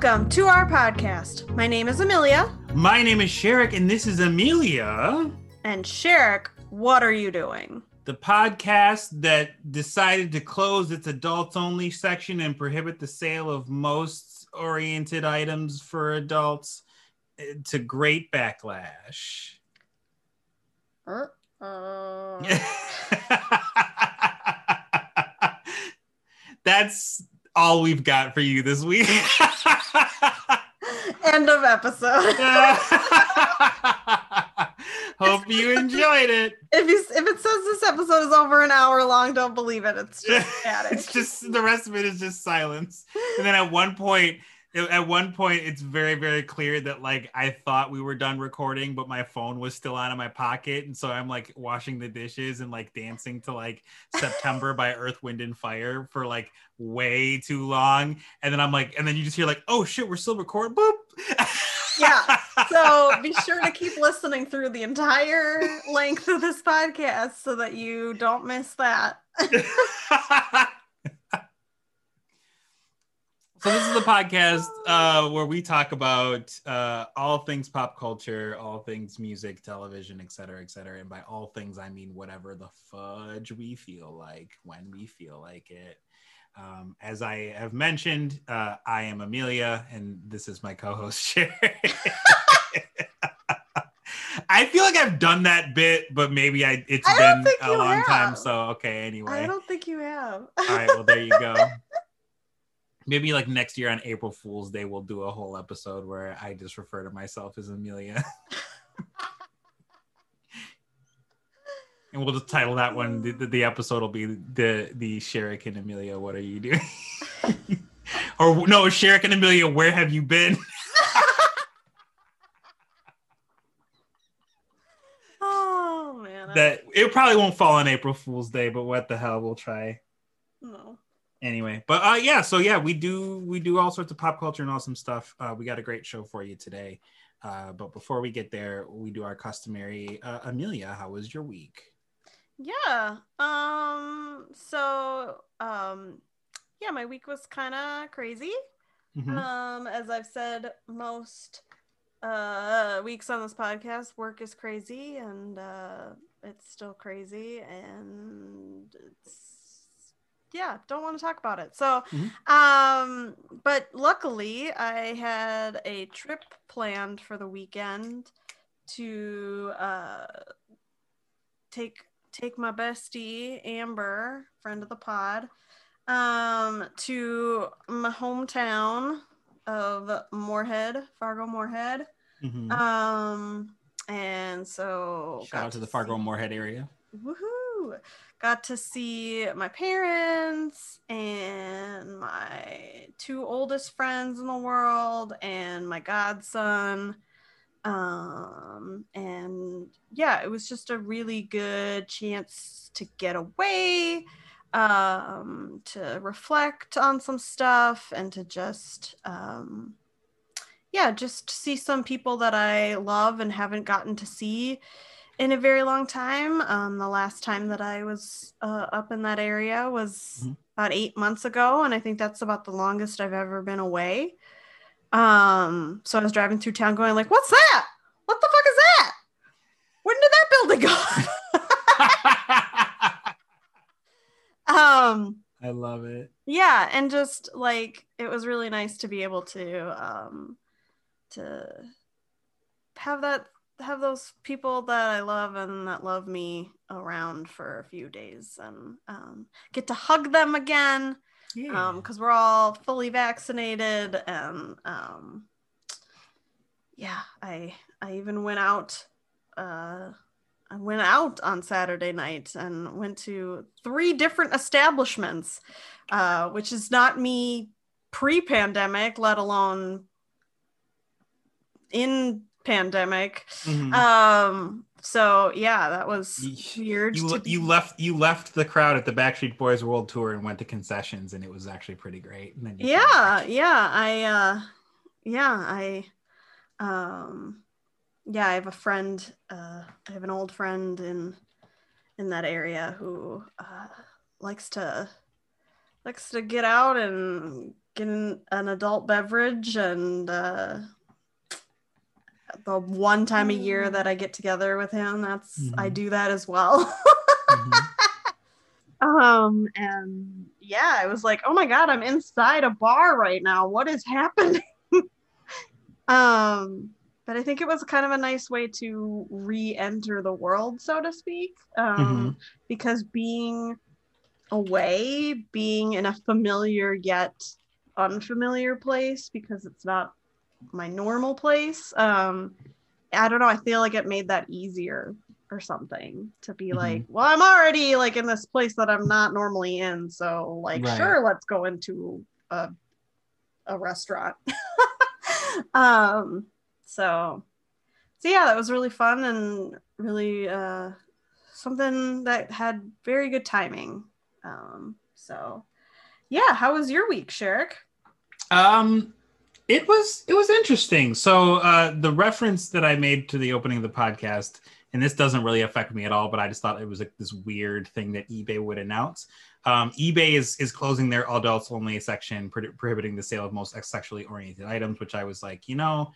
Welcome to our podcast. My name is Amelia. My name is Sherrick, and this is Amelia. And Sherrick, what are you doing? The podcast that decided to close its adults only section and prohibit the sale of most oriented items for adults eh, to great backlash. Uh, uh... That's all we've got for you this week. End of episode. Hope you enjoyed it. If you if it says this episode is over an hour long, don't believe it. It's just it's just the rest of it is just silence. And then at one point, at one point it's very very clear that like i thought we were done recording but my phone was still out of my pocket. And so i'm like washing the dishes and like dancing to like september by earth wind and fire for like way too long. And then i'm like and then you just hear like oh shit we're still recording. Boop. Yeah. So be sure to keep listening through the entire length of this podcast so that you don't miss that So this is the podcast uh, where we talk about uh, all things pop culture, all things music, television, et cetera, et cetera. And by all things, I mean whatever the fudge we feel like when we feel like it. Um, as I have mentioned, uh, I am Amelia, and this is my co-host Sherry. I feel like I've done that bit, but maybe I it's I been a long have. time. So okay, anyway. I don't think you have. All right, well there you go maybe like next year on April Fool's Day, we'll do a whole episode where I just refer to myself as Amelia. and we'll just title that one. The, the, episode will be the the Sherrick and Amelia. What are you doing? or no, Sherrick and Amelia. Where have you been? oh man. That it probably won't fall on April Fool's Day, but what the hell? We'll try. Anyway but uh yeah so yeah we do we do all sorts of pop culture and awesome stuff. Uh we got a great show for you today. Uh but before we get there we do our customary uh, amelia how was your week? Yeah um so um yeah my week was kind of crazy. Mm-hmm. um as i've said most uh weeks on this podcast work is crazy and uh it's still crazy and it's yeah, don't want to talk about it. So, mm-hmm. um, but luckily I had a trip planned for the weekend to uh take take my bestie Amber, friend of the pod, um, to my hometown of Moorhead, Fargo Moorhead. Mm-hmm. Um, and so shout out to the Fargo Moorhead area. Woohoo! Got to see my parents and my two oldest friends in the world and my godson. Um and yeah it was just a really good chance to get away um to reflect on some stuff and to just um yeah just see some people that i love and haven't gotten to see in a very long time. Um, the last time that I was uh, up in that area was mm-hmm. about eight months ago, and I think that's about the longest I've ever been away. Um, so I was driving through town, going like, "What's that? What the fuck is that? When did that building go?" um, I love it. Yeah, and just like it was really nice to be able to um, to have that have those people that I love and that love me around for a few days and um, get to hug them again because yeah. um, we're all fully vaccinated and um, yeah, I I even went out. Uh, I went out on Saturday night and went to three different establishments, uh, which is not me pre-pandemic, let alone in pandemic. Mm-hmm. Um, so yeah, that was weird. You, you left you left the crowd at the Backstreet Boys World Tour and went to concessions, and it was actually pretty great. yeah, yeah, I uh, yeah, I um, yeah, I have a friend. Uh, I have an old friend in in that area who uh, likes to likes to get out and get an, an adult beverage and uh the one time a year that I get together with him, that's mm-hmm. I do that as well. mm-hmm. Um and yeah, I was like, oh my god, I'm inside a bar right now. What is happening? um but I think it was kind of a nice way to re-enter the world, so to speak. Um, mm-hmm. because being away, being in a familiar yet unfamiliar place because it's not my normal place. Um, I don't know. I feel like it made that easier or something to be mm-hmm. like, well, I'm already like in this place that I'm not normally in. So like, right. sure, let's go into a, a restaurant. um, so, so yeah, that was really fun and really, uh, something that had very good timing. Um, so yeah, how was your week, Sherrick? Um, it was it was interesting. So uh, the reference that I made to the opening of the podcast, and this doesn't really affect me at all, but I just thought it was like this weird thing that eBay would announce. Um, eBay is is closing their adults only section, pro- prohibiting the sale of most sexually oriented items. Which I was like, you know,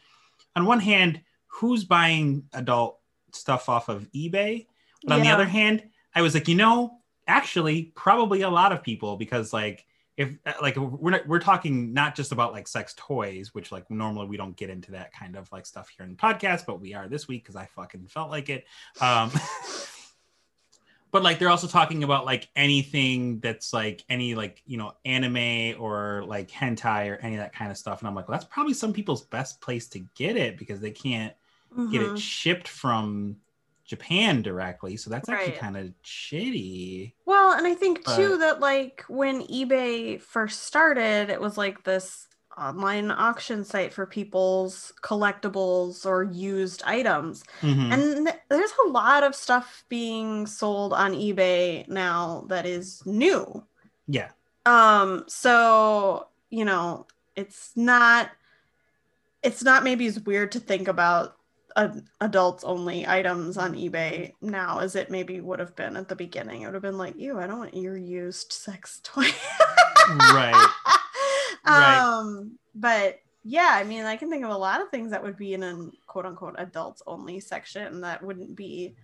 on one hand, who's buying adult stuff off of eBay? But on the other hand, I was like, you know, actually, probably a lot of people because like if uh, like we're not, we're talking not just about like sex toys which like normally we don't get into that kind of like stuff here in the podcast but we are this week because i fucking felt like it um but like they're also talking about like anything that's like any like you know anime or like hentai or any of that kind of stuff and i'm like well that's probably some people's best place to get it because they can't mm-hmm. get it mm-hmm. shipped from Japan directly, so that's actually right. kind of shitty. Well, and I think but... too that like when eBay first started, it was like this online auction site for people's collectibles or used items. Mm-hmm. And th- there's a lot of stuff being sold on eBay now that is new. Yeah. Um so, you know, it's not it's not maybe as weird to think about adults only items on eBay now as it maybe would have been at the beginning. It would have been like, ew, I don't want your used sex toy. right. right. Um, but yeah, I mean, I can think of a lot of things that would be in a quote unquote adults only section that wouldn't be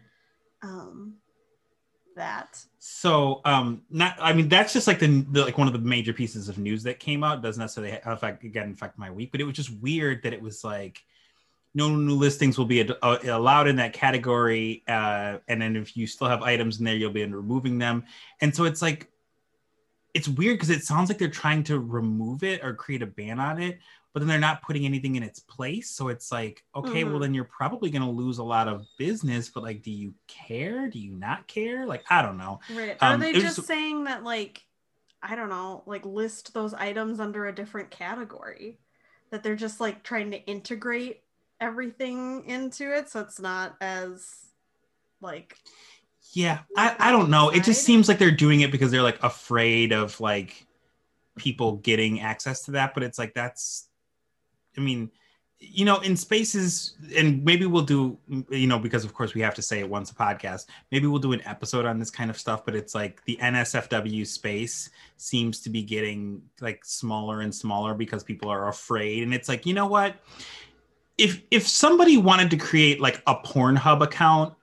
um that. So, um, not I mean that's just like the, the, like one of the major pieces of news that came out. It doesn't necessarily affect again affect my week, but it was just weird that it was like no new listings will be ad- uh, allowed in that category. Uh, and then if you still have items in there, you'll be removing them. And so it's like, it's weird because it sounds like they're trying to remove it or create a ban on it, but then they're not putting anything in its place. So it's like, okay, mm-hmm. well, then you're probably going to lose a lot of business, but like, do you care? Do you not care? Like, I don't know. Right. Are um, they just was... saying that, like, I don't know, like list those items under a different category? That they're just like trying to integrate everything into it so it's not as like yeah I, I don't know. It just seems like they're doing it because they're like afraid of like people getting access to that but it's like that's i mean you know in spaces and maybe we'll do you know because of course we have to say it once a podcast maybe we'll do an episode on this kind of stuff but it's like the nsfw space seems to be getting like smaller and smaller because people are afraid and it's like you know what if if somebody wanted to create like a Pornhub account,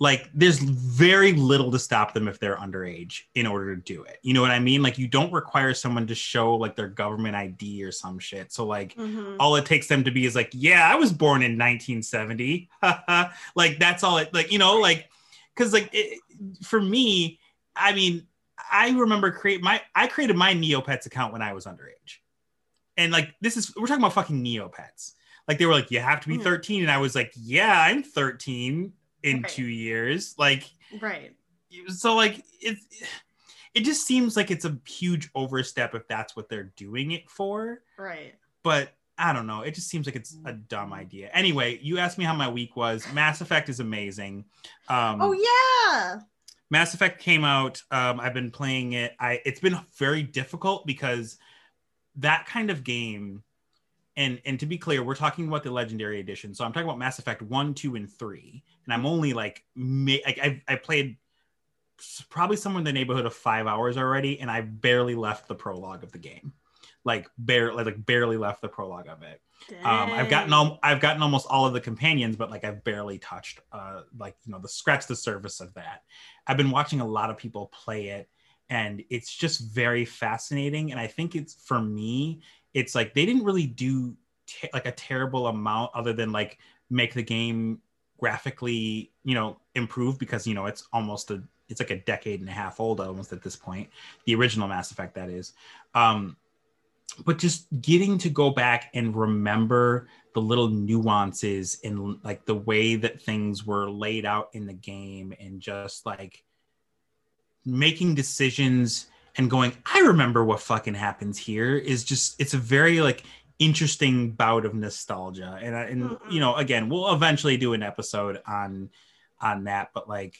like there's very little to stop them if they're underage in order to do it. You know what I mean? Like you don't require someone to show like their government ID or some shit. So like mm-hmm. all it takes them to be is like, yeah, I was born in 1970. like that's all it like, you know, like cuz like it, for me, I mean, I remember create my I created my Neopets account when I was underage. And like this is we're talking about fucking Neopets like they were like you have to be hmm. 13 and i was like yeah i'm 13 in right. two years. Like right. so like it it just seems like it's a huge overstep if that's what they're doing it for. Right. But i don't know. It just seems like it's a dumb idea. Anyway you asked me how my week was. Mass effect is amazing. Um oh yeah. Mass effect came out. Um i've been playing it. I it's been very difficult because that kind of game and and to be clear, we're talking about the legendary edition. So I'm talking about Mass Effect one, two, and three. And I'm only like, I I played probably somewhere in the neighborhood of five hours already, and I barely left the prologue of the game. Like barely, like barely left the prologue of it. Um, I've gotten all, I've gotten almost all of the companions, but like I've barely touched, uh, like you know, the scratch the surface of that. I've been watching a lot of people play it, and it's just very fascinating. And I think it's for me, it's like they didn't really do te- like a terrible amount other than like make the game graphically, you know, improve because you know it's almost a it's like a decade and a half old almost at this point. The original Mass Effect, that is. Um, but just getting to go back and remember the little nuances in like the way that things were laid out in the game and just like making decisions and going i remember what fucking happens here is just it's a very like interesting bout of nostalgia and, and you know again we'll eventually do an episode on on that but like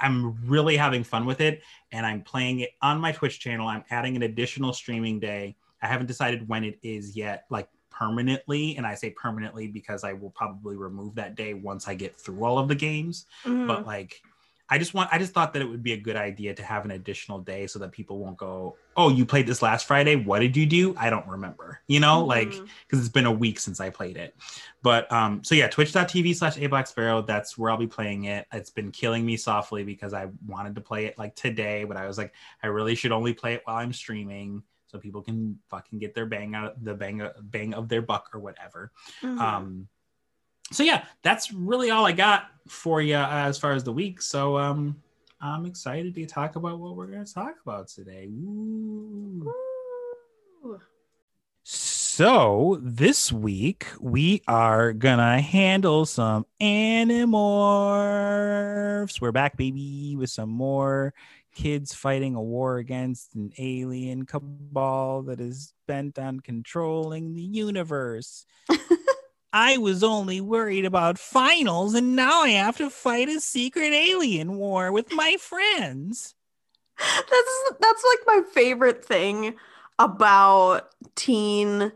i'm really having fun with it and i'm playing it on my twitch channel i'm adding an additional streaming day I haven't decided when it is yet, like permanently. And I say permanently because I will probably remove that day once I get through all of the games. Mm-hmm. But like, I just want, I just thought that it would be a good idea to have an additional day so that people won't go, oh, you played this last Friday. What did you do? I don't remember, you know, mm-hmm. like, because it's been a week since I played it. But um, so yeah, twitch.tv slash a black sparrow. That's where I'll be playing it. It's been killing me softly because I wanted to play it like today, but I was like, I really should only play it while I'm streaming so people can fucking get their bang out the bang bang of their buck or whatever. Mm-hmm. Um, so yeah, that's really all I got for you uh, as far as the week. So um, I'm excited to talk about what we're going to talk about today. Ooh. Ooh. So this week we are gonna handle some animorphs. We're back, baby, with some more kids fighting a war against an alien cabal that is bent on controlling the universe. I was only worried about finals, and now I have to fight a secret alien war with my friends. That's that's like my favorite thing about teen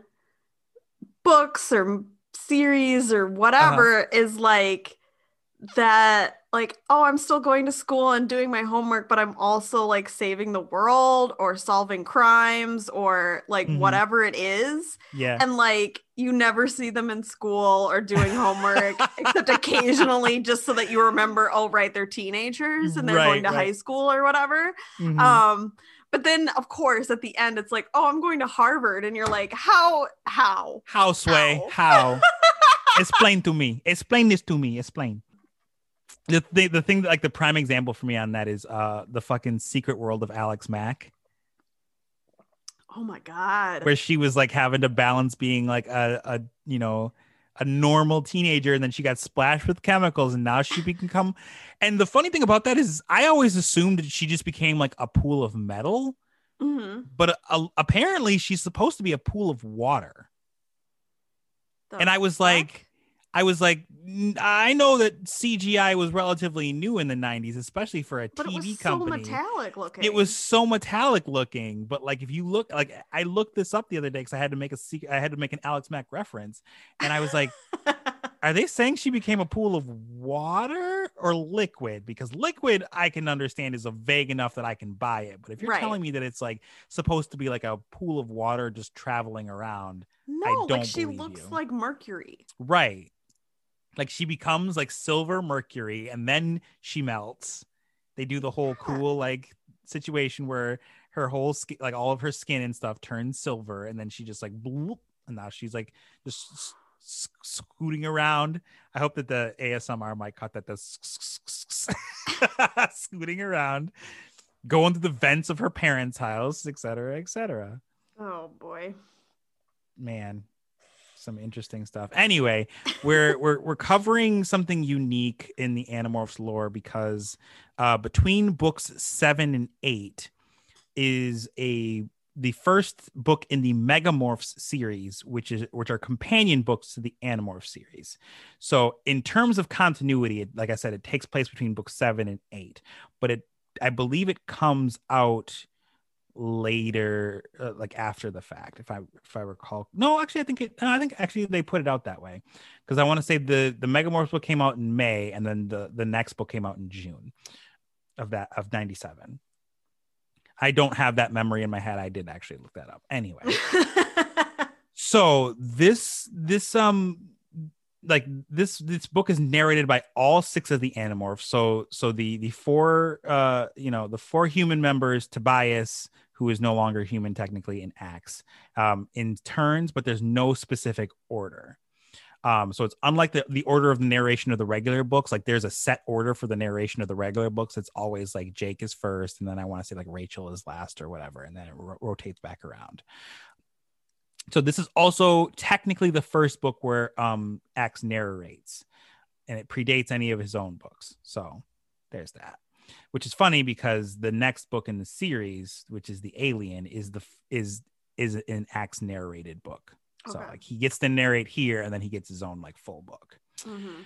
books or series or whatever uh-huh. is like that like oh i'm still going to school and doing my homework but i'm also like saving the world or solving crimes or like mm-hmm. whatever it is. Yeah. And like you never see them in school or doing homework except occasionally just so that you remember oh right they're teenagers and they're right, going to right. high school or whatever. Mm-hmm. um but then of course at the end it's like oh i'm going to harvard. And you're like how? How? How sway? How, how? explain to me. Explain this to me. Explain the thing, the thing that like the prime example for me on that is uh the fucking secret world of Alex Mack. Oh my god. Where she was like having to balance being like a, a you know a normal teenager and then she got splashed with chemicals and now she become and the funny thing about that is I always assumed that she just became like a pool of metal. Mm-hmm. But uh, apparently she's supposed to be a pool of water. The and I was fuck? like I was like, I know that CGI was relatively new in the 90s, especially for a but TV company. It was so metallic looking. It was so metallic looking, but like if you look, like I looked this up the other day because I had to make a I had to make an Alex Mack reference, and I was like, are they saying she became a pool of water or liquid? Because liquid I can understand is a vague enough that I can buy it, but if you're right. telling me that it's like supposed to be like a pool of water just traveling around, no, I don't like she looks you. like Mercury, right? Like she becomes like silver mercury and then she melts. They do the whole cool like situation where her whole skin like all of her skin and stuff turns silver and then she just like bloop, and now she's like just scooting around. I hope that the asmr might cut that the scooting around going to the vents of her parents house etc etc oh boy. Man some interesting stuff. Anyway, we're we're we're covering something unique in the Animorphs lore because uh, between books seven and eight is a the first book in the Megamorphs series, which is which are companion books to the Animorphs series. So, in terms of continuity, it, like I said, it takes place between book seven and eight, but it I believe it comes out later uh, like after the fact if i if i recall. No actually i think it i think actually they put it out that way because i want to say the the megamorphs book came out in may and then the the next book came out in june of that of 97 i don't have that memory in my head. I did actually look that up. Anyway. So this this um like this this book is narrated by all six of the animorphs. So so the the four uh you know the four human members tobias who is no longer human technically in Ax um in turns but there's no specific order um, so it's unlike the, the order of the narration of the regular books. Like there's a set order for the narration of the regular books. It's always like Jake is first, and then I want to say like Rachel is last or whatever, and then it ro- rotates back around. So this is also technically the first book where um, narrates, and it predates any of his own books. So there's that, which is funny because the next book in the series, which is the Alien, is the is is an Ax narrated book. So like he gets to narrate here, and then he gets his own like full book. Mhm.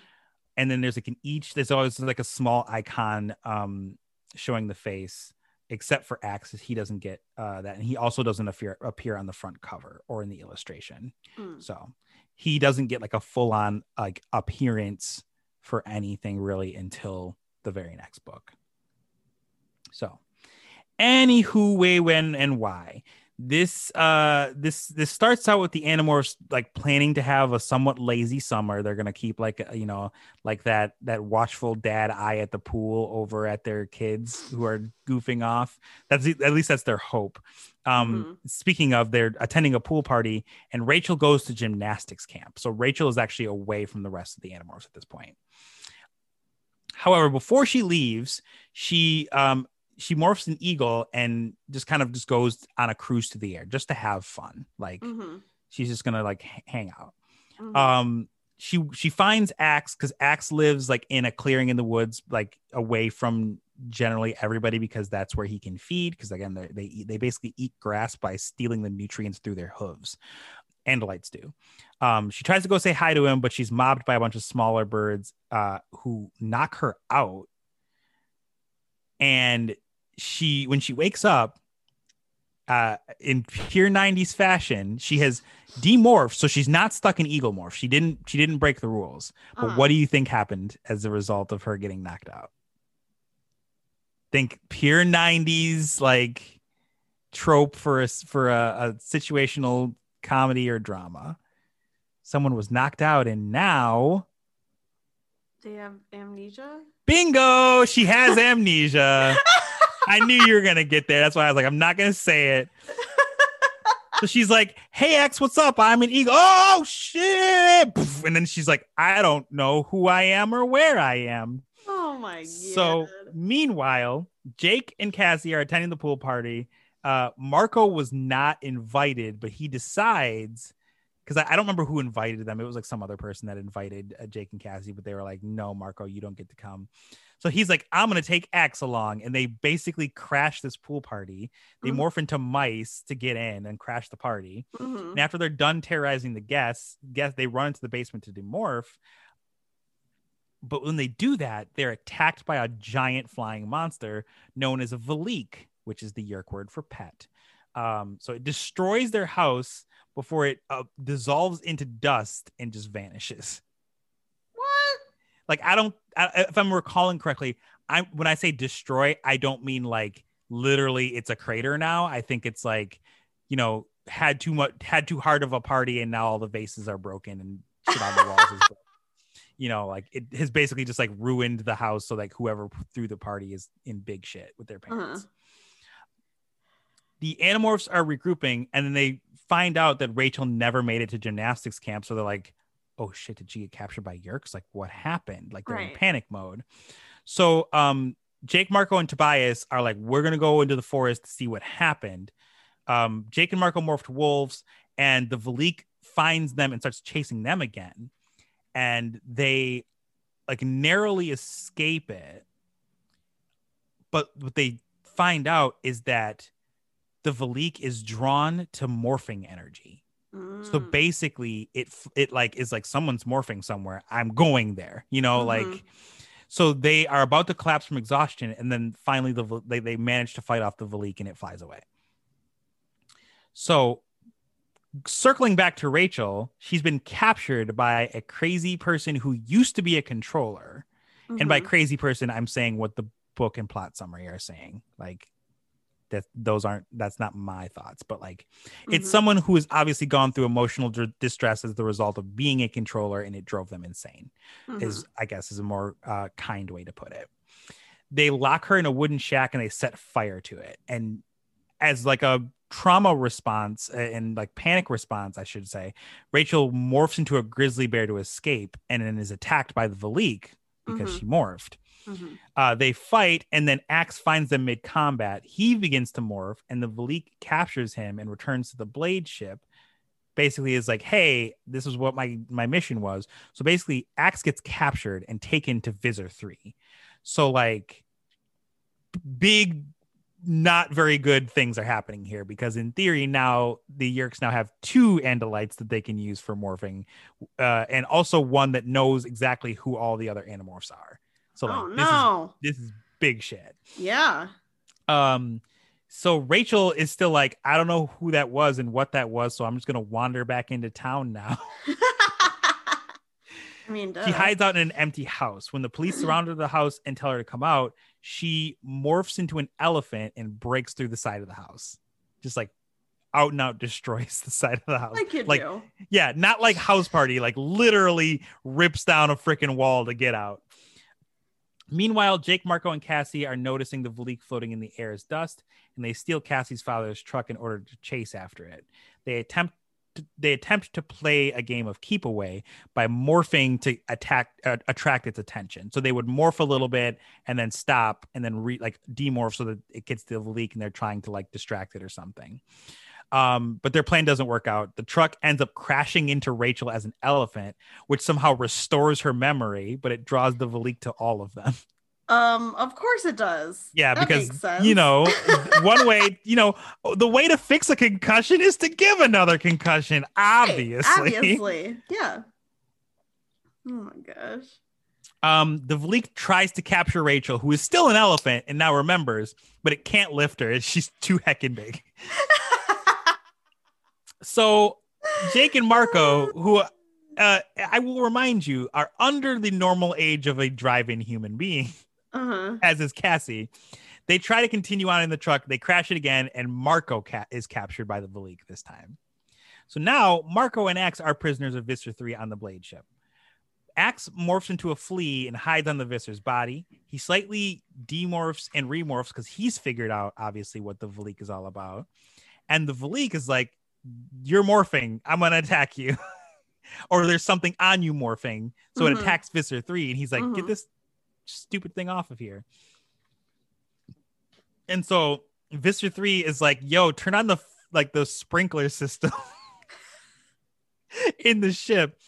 And then there's like an each. There's always like a small icon um, showing the face, except for Ax's. He doesn't get uh, that, and he also doesn't appear appear on the front cover or in the illustration. Mm. So he doesn't get like a full on like appearance for anything really until the very next book. So, anywho, way, when, and why. This uh this this starts out with the Animorphs like planning to have a somewhat lazy summer. They're gonna keep like uh, you know like that that watchful dad eye at the pool over at their kids who are goofing off. That's at least that's their hope. Um, speaking of, they're attending a pool party, and Rachel goes to gymnastics camp. So Rachel is actually away from the rest of the Animorphs at this point. However, before she leaves, she um she morphs an eagle and just kind of just goes on a cruise to the air just to have fun. Like Mhm. she's just gonna like h- hang out Mhm. um she she finds Ax because Ax lives like in a clearing in the woods like away from generally everybody because that's where he can feed because again they they, eat, they basically eat grass by stealing the nutrients through their hooves andalites do um she tries to go say hi to him but she's mobbed by a bunch of smaller birds uh who knock her out and she when she wakes up uh in pure 90s fashion she has demorphed so she's not stuck in eagle morph. She didn't she didn't break the rules. But Uh-huh. what do you think happened as a result of her getting knocked out? Think pure 90s like trope for a for a, a situational comedy or drama. Someone was knocked out and now they have amnesia? bingo! She has amnesia i knew you were gonna get there. That's why i was like i'm not gonna say it. So she's like hey Ax what's up? I'm an eagle. Oh shit. And then she's like i don't know who i am or where i am. Oh my god. so meanwhile jake and cassie are attending the pool party. Uh marco was not invited but he decides because I, I don't remember who invited them. It was like some other person that invited uh, jake and cassie but they were like no marco you don't get to come so he's like i'm gonna take Ax along and they basically crash this pool party they Mhm. morph into mice to get in and crash the party Mhm. and after they're done terrorizing the guests, guests they run into the basement to demorph. But when they do that, they're attacked by a giant flying monster known as a Veleek, which is the Yeerk word for pet. Um, so it destroys their house before it uh, dissolves into dust and just vanishes. Like I don't, I, if I'm recalling correctly, I when I say destroy, I don't mean like literally it's a crater now. I think it's like, you know, had too much, had too hard of a party, and now all the vases are broken and shit on the walls. is broken. You know, like it has basically just like ruined the house, so like whoever threw the party is in big shit with their uh-huh. parents. The Animorphs are regrouping, and then they find out that Rachel never made it to gymnastics camp, so they're like, "Oh shit, did she get captured by Yeerks? Like, what happened?" Like they're in panic mode. So, um, Jake, Marco, and Tobias are like, "We're gonna go into the forest to see what happened." Um, Jake and Marco morphed wolves, and the Veleek finds them and starts chasing them again, and they like narrowly escape it. But what they find out is that the Veleek is drawn to morphing energy. So Mm. basically, it it like is like someone's morphing somewhere. I'm going there, you know, Mhm. like. So they are about to collapse from exhaustion, and then finally the they they manage to fight off the Veleek, and it flies away. So, circling back to Rachel, she's been captured by a crazy person who used to be a controller, and by Mhm. crazy person, I'm saying what the book and plot summary are saying. Like that those aren't that's not my thoughts, but like it's Mhm. someone who has obviously gone through emotional d- distress as the result of being a controller and it drove them insane Mhm. is I guess is a more uh, kind way to put it. They lock her in a wooden shack and they set fire to it. And as like a trauma response and like panic response, I should say, Rachel morphs into a grizzly bear to escape and then is attacked by the Veleek because Mhm. she morphed. Mhm. Uh, they fight, and then Ax finds them mid combat. He begins to morph, and the Veleek captures him and returns to the Blade ship. Basically, is like, "Hey, this is what my my mission was." So basically, Ax gets captured and taken to Visser Three. So like, big, not very good things are happening here because in theory now the Yeerks now have two Andalites that they can use for morphing, uh, and also one that knows exactly who all the other Animorphs are. So like, oh this is no. this is big shit. Yeah. Um, so Rachel is still like, I don't know who that was and what that was, so I'm just gonna wander back into town now. I mean, she hides out in an empty house. When the police surround her the house and tell her to come out, she morphs into an elephant and breaks through the side of the house. Just like out and out destroys the side of the house. like you like yeah, not like house party, like literally rips down a freaking wall to get out. Meanwhile, Jake, Marco, and Cassie are noticing the Veleek floating in the air as dust, and they steal Cassie's father's truck in order to chase after it. They attempt they attempt to play a game of keep away by morphing to attack uh, attract its attention. So they would morph a little bit and then stop and then re like demorph so that it gets the leak and they're trying to like distract it or something. Um, but their plan doesn't work out. The truck ends up crashing into Rachel as an elephant, which somehow restores her memory, but it draws the Veleek to all of them. Um, of course it does. Yeah, That because you know, one way, you know, the way to fix a concussion is to give another concussion, Right, obviously. Obviously. Yeah. Oh my gosh. Um, the Veleek tries to capture Rachel, who is still an elephant and now remembers, but it can't lift her. She's too heckin' big. So Jake and Marco, who uh, I will remind you, are under the normal age of a drive-in human being, uh-huh. as is Cassie. They try to continue on in the truck. They crash it again, and Marco ca- is captured by the Veleek this time. So now Marco and Ax are prisoners of Visser 3 on the Blade ship. Ax morphs into a flea and hides on the Visser's body. He slightly demorphs and remorphs because he's figured out, obviously, what the Veleek is all about. And the Veleek is like, You're morphing. I'm going to attack you. or there's something on you morphing. So it Mhm. attacks Visser 3. And he's like, Get Mhm. this stupid thing off of here. And so Visser 3 is like, Yo, turn on the like the sprinkler system in the ship.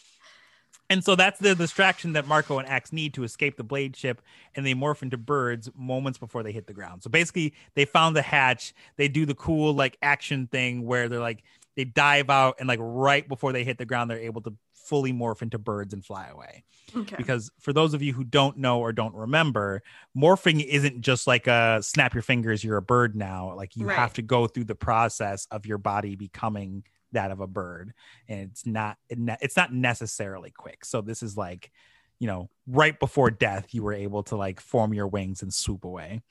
And so that's the distraction that Marco and Ax need to escape the blade ship, and they morph into birds moments before they hit the ground. So basically, they found the hatch. They do the cool like action thing where they're like they dive out, and like right before they hit the ground, they're able to fully morph into birds and fly away. Okay. Because for those of you who don't know or don't remember, morphing isn't just like a snap your fingers, you're a bird now. Like you Right. have to go through the process of your body becoming that of a bird and it's not it's not necessarily quick so this is like you know right before death you were able to like form your wings and swoop away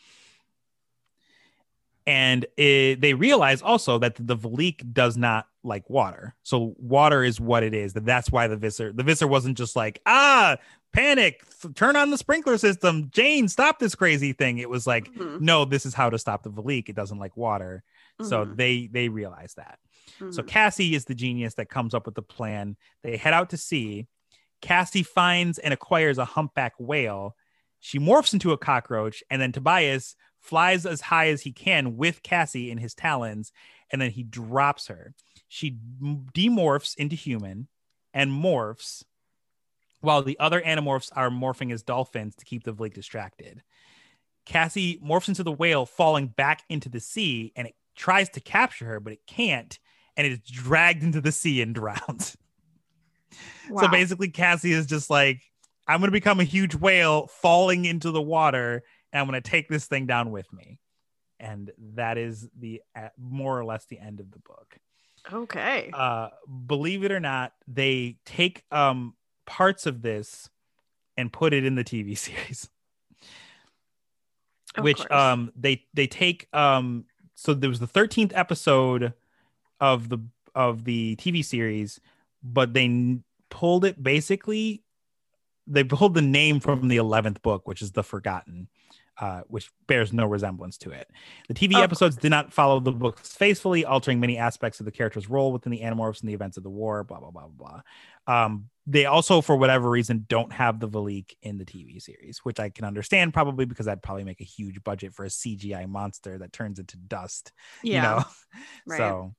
and it, they realize also that the Veleek does not like water. So water is what it is. That that's why the Visser the Visser wasn't just like ah panic, turn on the sprinkler system, Jane, stop this crazy thing. It was like Mhm. no, this is how to stop the Veleek. It doesn't like water. So Mhm. they they realize that. So Mhm. Cassie is the genius that comes up with the plan. They head out to sea. Cassie finds and acquires a humpback whale. She morphs into a cockroach, and then Tobias flies as high as he can with Cassie in his talons, and then he drops her. She demorphs into human and morphs, while the other animorphs are morphing as dolphins to keep the Veleek distracted. Cassie morphs into the whale, falling back into the sea, and it tries to capture her, but it can't, and it is dragged into the sea and drowned. So basically, Cassie is just like, I'm going to become a huge whale falling into the water, and I'm going to take this thing down with me. And that is the uh, more or less the end of the book. Okay. Uh, believe it or not, they take um, parts of this and put it in the TV series. Of which course. um they they take um so there was the 13th episode of the of the TV series but they n- pulled it basically they pulled the name from the 11th book which is the forgotten uh, which bears no resemblance to it. The TV episodes did not follow the books faithfully, altering many aspects of the character's role within the Animorphs and the events of the war. Blah blah blah blah blah. Um, they also, for whatever reason, don't have the Veleek in the TV series, which I can understand probably because that'd probably make a huge budget for a CGI monster that turns into dust. yeah, You know, right. so.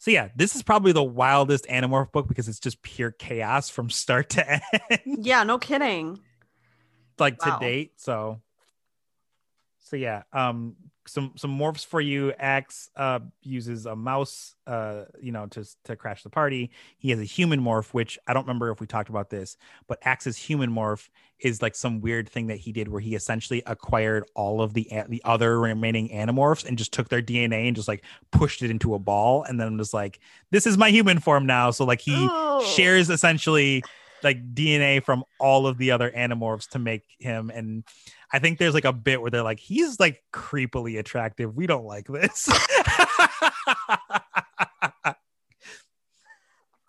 So yeah, this is probably the wildest Animorph book because it's just pure chaos from start to end. yeah, no kidding. Like Wow. to date. So, so yeah, um, some some morphs for you. Ax uh uses a mouse, uh, you know, to to crash the party. He has a human morph, which I don't remember if we talked about this, but Ax's human morph is like some weird thing that he did where he essentially acquired all of the the other remaining animorphs and just took their DNA and just like pushed it into a ball, and then was like, "This is my human form now." So like he Oh. shares essentially like DNA from all of the other animorphs to make him. And I think there's like a bit where they're like, he's like creepily attractive. We don't like this.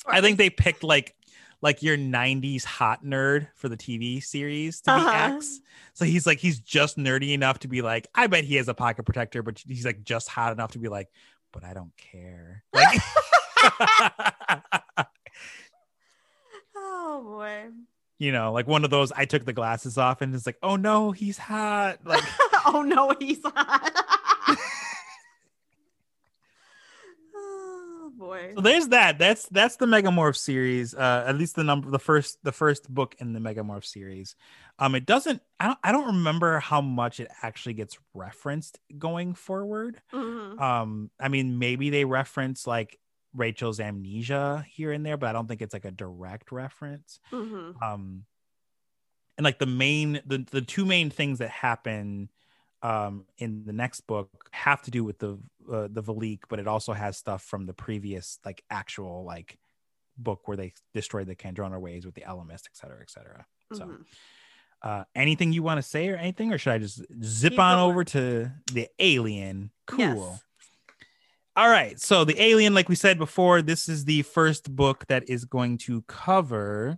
I think they picked like like your 90s hot nerd for the TV series to be Uh-huh. Ax. So he's like he's just nerdy enough to be like, I bet he has a pocket protector, but he's like just hot enough to be like, but I don't care. Like oh boy. you know, like one of those I took the glasses off and it's like, oh no, he's hot. Like oh no, he's hot. oh boy. so there's that. That's that's the Megamorph series. Uh at least the number the first the first book in the Megamorph series. Um it doesn't I don't I don't remember how much it actually gets referenced going forward. Mhm. Um I mean maybe they reference like Rachel's amnesia here and there, but I don't think it's like a direct reference. Mhm. um and like the main the the two main things that happen um in the next book have to do with the uh, the Veleek but it also has stuff from the previous like actual like book where they destroyed the Kandrona ways with the Elemist et cetera et cetera so Mhm. uh anything you want to say or anything or should I just zip Keep on over to the alien cool Yes. All right. So the alien, like we said before, this is the first book that is going to cover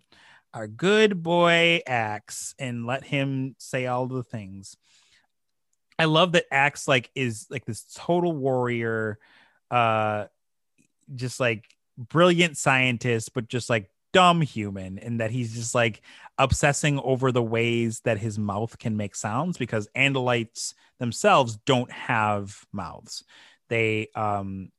our good boy Ax and let him say all the things. I love that Ax like is like this total warrior, uh, just like brilliant scientist, but just like dumb human, and that he's just like obsessing over the ways that his mouth can make sounds because Andalites themselves don't have mouths they um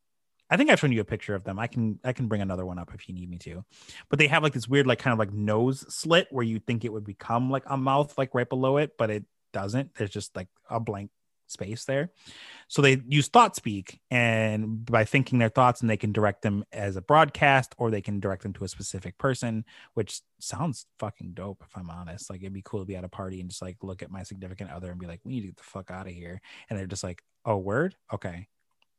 i think i've shown you a picture of them. I can i can bring another one up if you need me to. But they have like this weird like kind of like nose slit where you think it would become like a mouth like right below it but it doesn't. There's just like a blank space there. So they use thought speak and by thinking their thoughts and they can direct them as a broadcast or they can direct them to a specific person which sounds fucking dope if i'm honest. Like it'd be cool to be at a party and just like look at my significant other and be like we need to get the fuck out of here. And they're just like oh word? Okay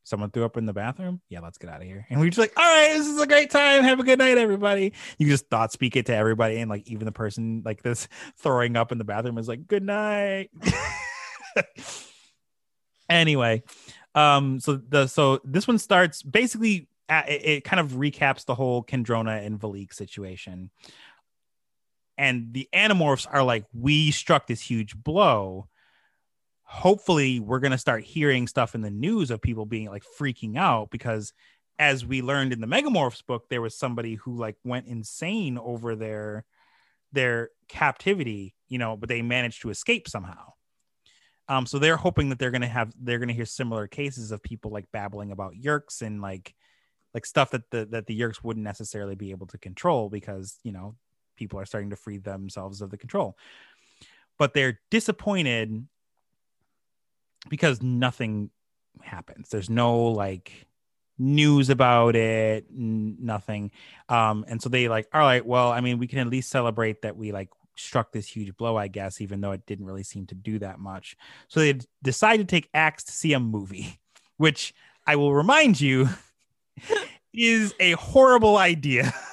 someone threw up in the bathroom? Yeah let's get out of here. And we're just like all right this is a great time. Have a good night everybody. You just thought speak it to everybody and like even the person like this throwing up in the bathroom is like good night. Anyway um so the so this one starts basically uh, it, it kind of recaps the whole Kandrona and veleek situation. And the animorphs are like we struck this huge blow hopefully we're going to start hearing stuff in the news of people being like freaking out because as we learned in the megamorphs book there was somebody who like went insane over their their captivity you know but they managed to escape somehow. Um so they're hoping that they're going to have they're going to hear similar cases of people like babbling about yeerks and like like stuff that the that the yeerks wouldn't necessarily be able to control because you know people are starting to free themselves of the control. But they're disappointed because nothing happens. There's no like news about it n- nothing. Um and so they like all right well i mean we can at least celebrate that we like struck this huge blow i guess even though it didn't really seem to do that much. So they d- decide to take Ax to see a movie which i will remind you is a horrible idea.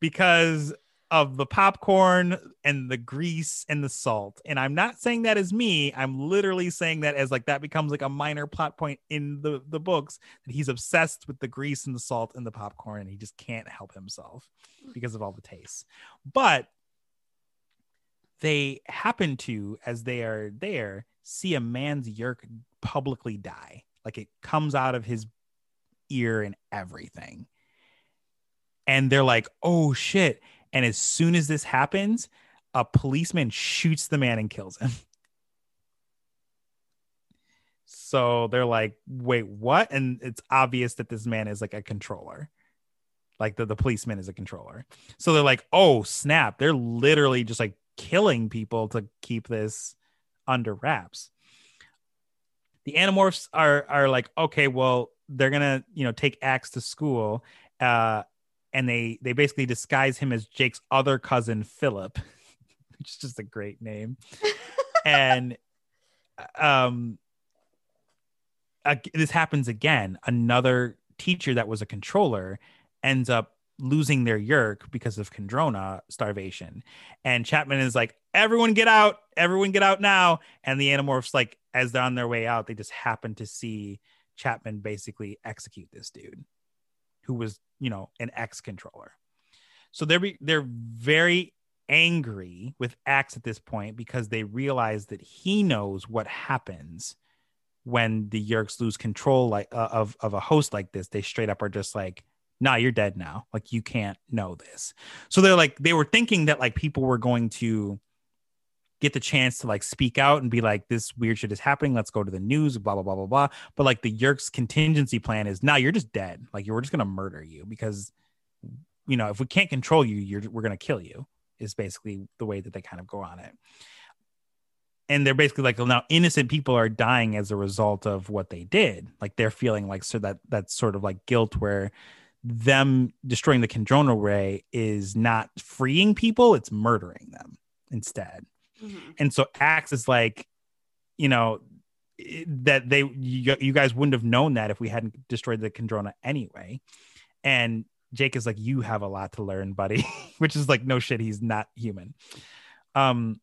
Because of the popcorn and the grease and the salt. And I'm not saying that as me. I'm literally saying that as like that becomes like a minor plot point in the the books that he's obsessed with the grease and the salt and the popcorn and he just can't help himself because of all the tastes. But they happen to as they are there see a man's yeerk publicly die. Like it comes out of his ear and everything. And they're like, "Oh shit." And as soon as this happens, a policeman shoots the man and kills him. So they're like, wait, what? And it's obvious that this man is like a controller. Like the, the policeman is a controller. So they're like, oh, snap. They're literally just like killing people to keep this under wraps. The Animorphs are are like, okay, well, they're gonna, you know, take Ax to school. Uh, and they they basically disguise him as Jake's other cousin Philip, which is just a great name. and um uh, this happens again. Another teacher that was a controller ends up losing their yeerk because of Kandrona starvation. And Chapman is like, everyone get out, everyone get out now. And the Animorphs, like, as they're on their way out, they just happen to see Chapman basically execute this dude who was, you know, an ex controller. So they're they're very angry with Ax at this point because they realize that he knows what happens when the Yeerks lose control like uh, of of a host like this. They straight up are just like, "Nah, you're dead now. Like you can't know this." So they're like they were thinking that like people were going to get the chance to like speak out and be like, this weird shit is happening. Let's go to the news, blah, blah, blah, blah, blah. But like the Yeerks contingency plan is now nah, you're just dead. Like you're just going to murder you because, you know, if we can't control you, you're, we're going to kill you is basically the way that they kind of go on it. And they're basically like, well, now innocent people are dying as a result of what they did. Like they're feeling like, so that that's sort of like guilt where them destroying the Kandrona ray is not freeing people, it's murdering them instead. Mm-hmm. And so Ax is like, you know, that they you, you guys wouldn't have known that if we hadn't destroyed the Kandrona anyway. And Jake is like, you have a lot to learn, buddy, which is like, no shit, he's not human. Um,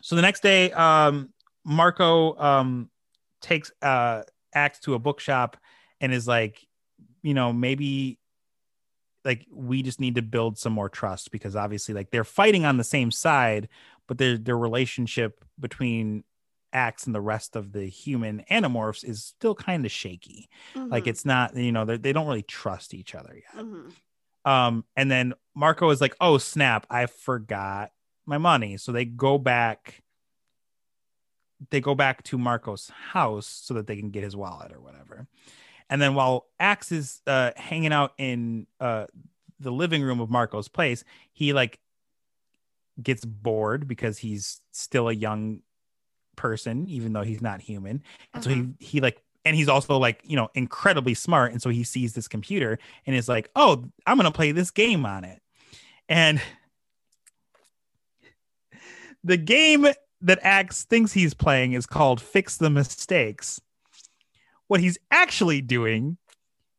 so the next day, um, Marco um takes uh Ax to a bookshop and is like, you know, maybe like we just need to build some more trust because obviously like they're fighting on the same side but their their relationship between Ax and the rest of the human animorphs is still kind of shaky. Mm-hmm. Like it's not, you know, they don't really trust each other yet. Mm-hmm. Um, and then Marco is like, "Oh snap! I forgot my money." So they go back. They go back to Marco's house so that they can get his wallet or whatever. And then while Ax is uh, hanging out in uh, the living room of Marco's place, he like gets bored because he's still a young person, even though he's not human. And uh-huh. so he uh-huh. he like and he's also like you know incredibly smart and so he sees this computer and is like oh i'm gonna play this game on it and the game that ax thinks he's playing is called fix the mistakes what he's actually doing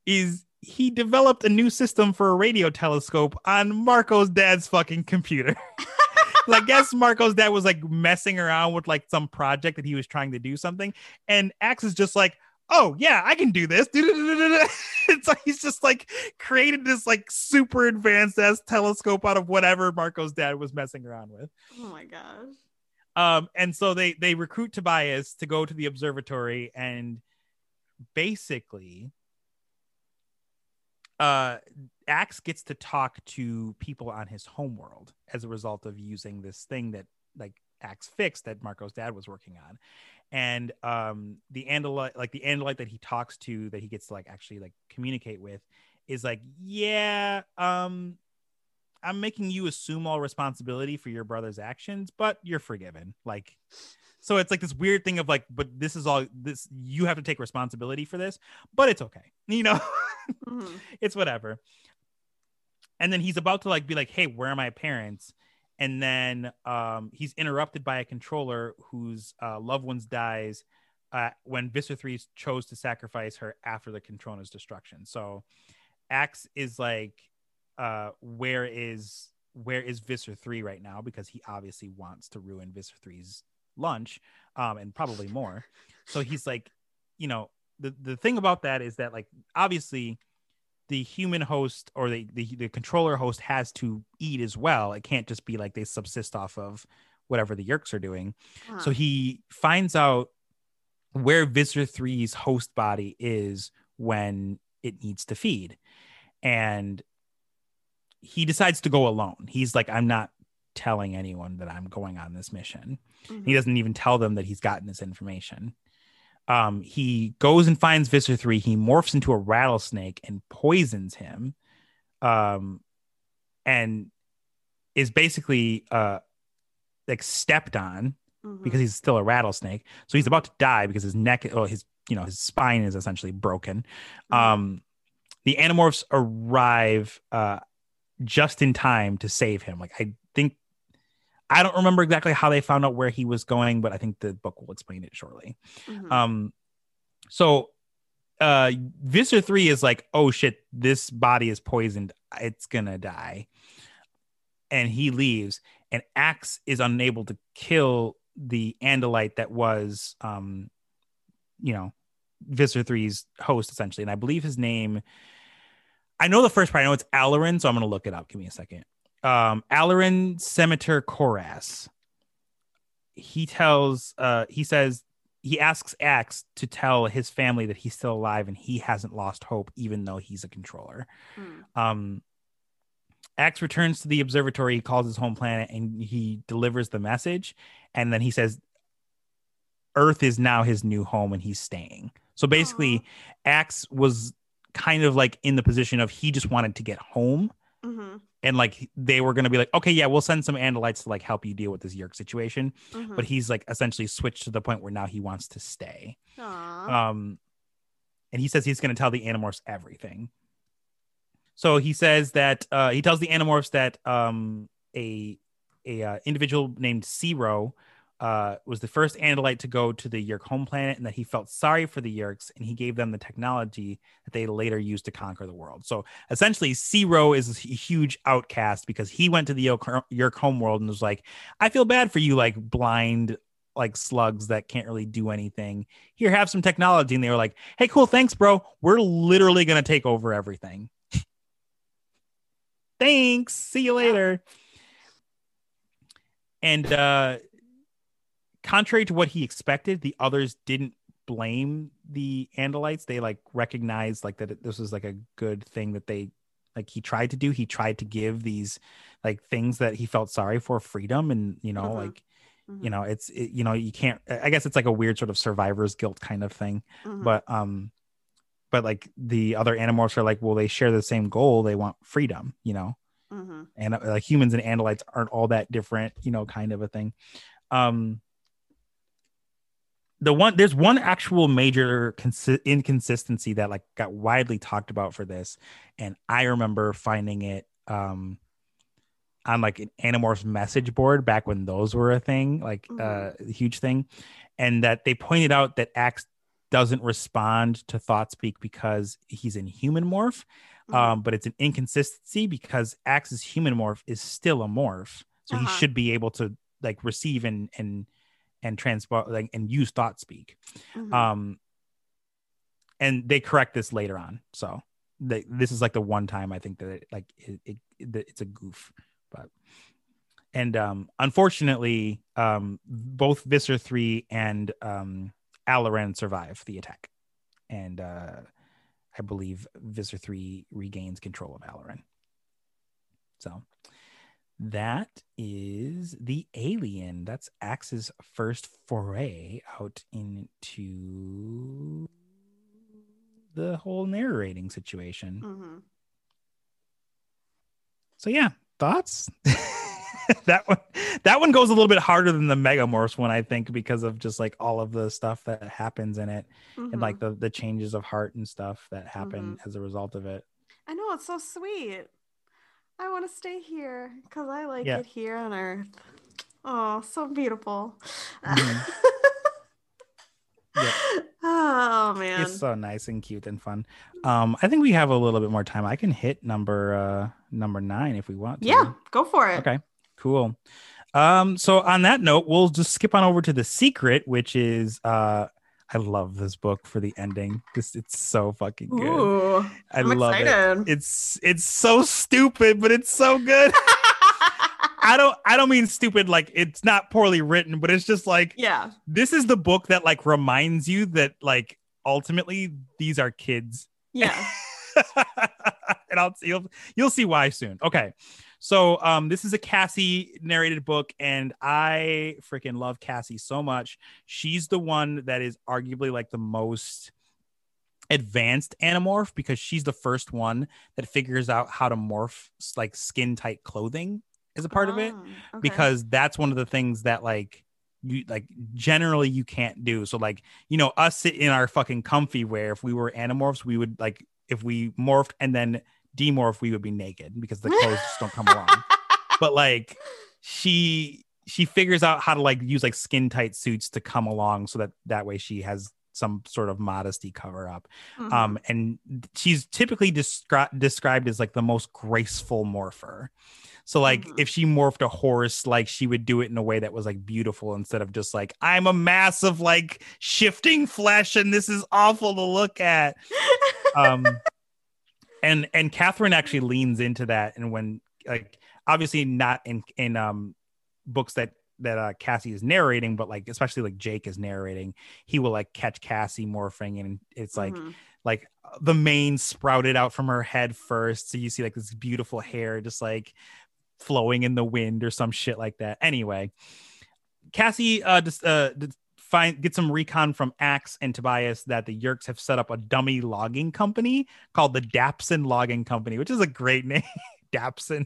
is he developed a new system for a radio telescope on marco's dad's fucking computer like guess Marco's dad was like messing around with like some project that he was trying to do something, and Ax is just like, oh yeah, I can do this. it's like he's just like created this like super advanced ass telescope out of whatever Marco's dad was messing around with. Oh my gosh. Um, and so they they recruit Tobias to go to the observatory and basically uh Ax gets to talk to people on his homeworld as a result of using this thing that like Ax fixed that Marco's dad was working on. And um the Andalite like the Andalite that he talks to that he gets to like actually like communicate with is like, yeah, um I'm making you assume all responsibility for your brother's actions, but you're forgiven. Like so it's like this weird thing of like, but this is all this you have to take responsibility for this, but it's okay. You know, mm-hmm. it's whatever. And then he's about to like be like, hey, where are my parents? And then um, he's interrupted by a controller whose uh, loved ones dies uh, when Visser 3 chose to sacrifice her after the Kandrona's destruction. So Ax is like, uh, where is where is Visser 3 right now because he obviously wants to ruin Visser 3's lunch um, and probably more. So he's like, you know, the, the thing about that is that, like, obviously, the human host or the, the, the controller host has to eat as well. It can't just be like they subsist off of whatever the Yeerks are doing. Huh. So he finds out where Visser 3's host body is when it needs to feed. And he decides to go alone. He's like, I'm not telling anyone that I'm going on this mission. Mhm. He doesn't even tell them that he's gotten this information. Um, he goes and finds Visser 3. He morphs into a rattlesnake and poisons him. Um, and is basically uh like stepped on Mhm. because he's still a rattlesnake. So he's about to die because his neck, oh, his you know his spine is essentially broken. Mhm. Um, the Animorphs arrive uh, just in time to save him. Like I I don't remember exactly how they found out where he was going, but I think the book will explain it shortly. Mhm. Um, so uh, Visser three is like, oh shit, this body is poisoned. It's gonna die, and he leaves. And Axe is unable to kill the Andalite that was, um, you know, Visser 3's host essentially. And I believe his name, I know the first part, I know it's Alloran, so I'm to look it up. Give me a second. Um, Alloran Semitur Corrass. He tells, uh, he says, he asks Ax to tell his family that he's still alive and he hasn't lost hope, even though he's a controller. Mm. Um, Ax returns to the observatory. He calls his home planet and he delivers the message. And then he says, Earth is now his new home and he's staying. So basically, Ax was kind of like in the position of he just wanted to get home. Mhm. And like they were going to be like, okay, yeah, we'll send some Andalites to like help you deal with this Yeerk situation. Mhm. But he's like essentially switched to the point where now he wants to stay. Aw. Um, and he says he's going to tell the Animorphs everything. So he says that uh, he tells the Animorphs that um, a a uh, individual named Seerow uh, was the first Andalite to go to the Yeerk home planet, and that he felt sorry for the Yeerks, and he gave them the technology that they later used to conquer the world. So essentially, Seerow is a huge outcast because he went to the Yeerk home world and was like, "I feel bad for you, like blind." like slugs that can't really do anything. Here have some technology. And they were like hey cool thanks bro. We're literally going to take over everything. Thanks. See you later. And uh contrary to what he expected the others didn't blame the andalites they like recognized like that it- this was like a good thing that they like he tried to do he tried to give these like things that he felt sorry for freedom and you know Mhm. like Mhm. you know it's it, you know you can't i guess it's like a weird sort of survivor's guilt kind of thing Mhm. but um but like the other animals are like well they share the same goal they want freedom you know Mhm. and uh, like humans and andalites aren't all that different you know kind of a thing um the one there's one actual major consi- inconsistency that like got widely talked about for this and i remember finding it um on like an animorphs message board back when those were a thing like uh a huge thing and that they pointed out that ax doesn't respond to thought speak because he's in human morph Mhm. um, but it's an inconsistency because Ax's human morph is still a morph, so he Uh-huh. should be able to like receive and and and transport like and use thought speak. Mhm. Um, and they correct this later on, so they, this is like the one time I think that it, like it, it, it it's a goof, but and um, unfortunately, um, both Visser three and um, Alloran survive the attack, and uh, I believe Visser 3 regains control of Alloran. So that is the alien. That's Ax's first foray out into the whole narrating situation. Mhm. So yeah, thoughts? that one that one goes a little bit harder than the Megamorphs one, I think, because of just like all of the stuff that happens in it Mhm. and like the the changes of heart and stuff that happen Mm-hmm. as a result of it. I know it's so sweet. I want to stay here because I like Yeah. it here on Earth. Oh, so beautiful. Mhm. Yep. Oh Oh man. It's so nice and cute and fun. Um, I think we have a little bit more time. I can hit number uh number nine if we want to. yeah, go for it. Okay. Cool. Um, so on that note, we'll just skip on over to the secret, which is uh I love this book for the ending. This it's so fucking good. Ooh, I I'm love it. excited. It's it's so stupid, but it's so good. I don't I don't mean stupid like it's not poorly written, but it's just like yeah. this is the book that like reminds you that like ultimately these are kids. Yeah. and I'll you'll you'll see why soon. Okay. So um this is a Cassie narrated book and I freaking love Cassie so much. She's the one that is arguably like the most advanced animorph because she's the first one that figures out how to morph like skin tight clothing as a part of it Oh, okay. because that's one of the things that like you like generally you can't do. So like you know us sit in our fucking comfy wear. If we were animorphs, we would like if we morphed and then demorph, we would be naked because the clothes just don't come along. But like she she figures out how to like use like skin tight suits to come along so that that way she has some sort of modesty cover up Mhm. um and she's typically descri- described as like the most graceful morpher so like Mhm. if she morphed a horse like she would do it in a way that was like beautiful instead of just like i'm a mass of like shifting flesh and this is awful to look at um and and katherine actually leans into that. And when like obviously not in in um books that that uh cassie is narrating but like especially like jake is narrating he will like catch cassie morphing. And it's like Mhm. like the mane sprouted out from her head first. So you see like this beautiful hair just like flowing in the wind or some shit like that. Anyway cassie uh just uh find get some recon from ax and tobias that the yeerks have set up a dummy logging company called the dapson logging company which is a great name dapson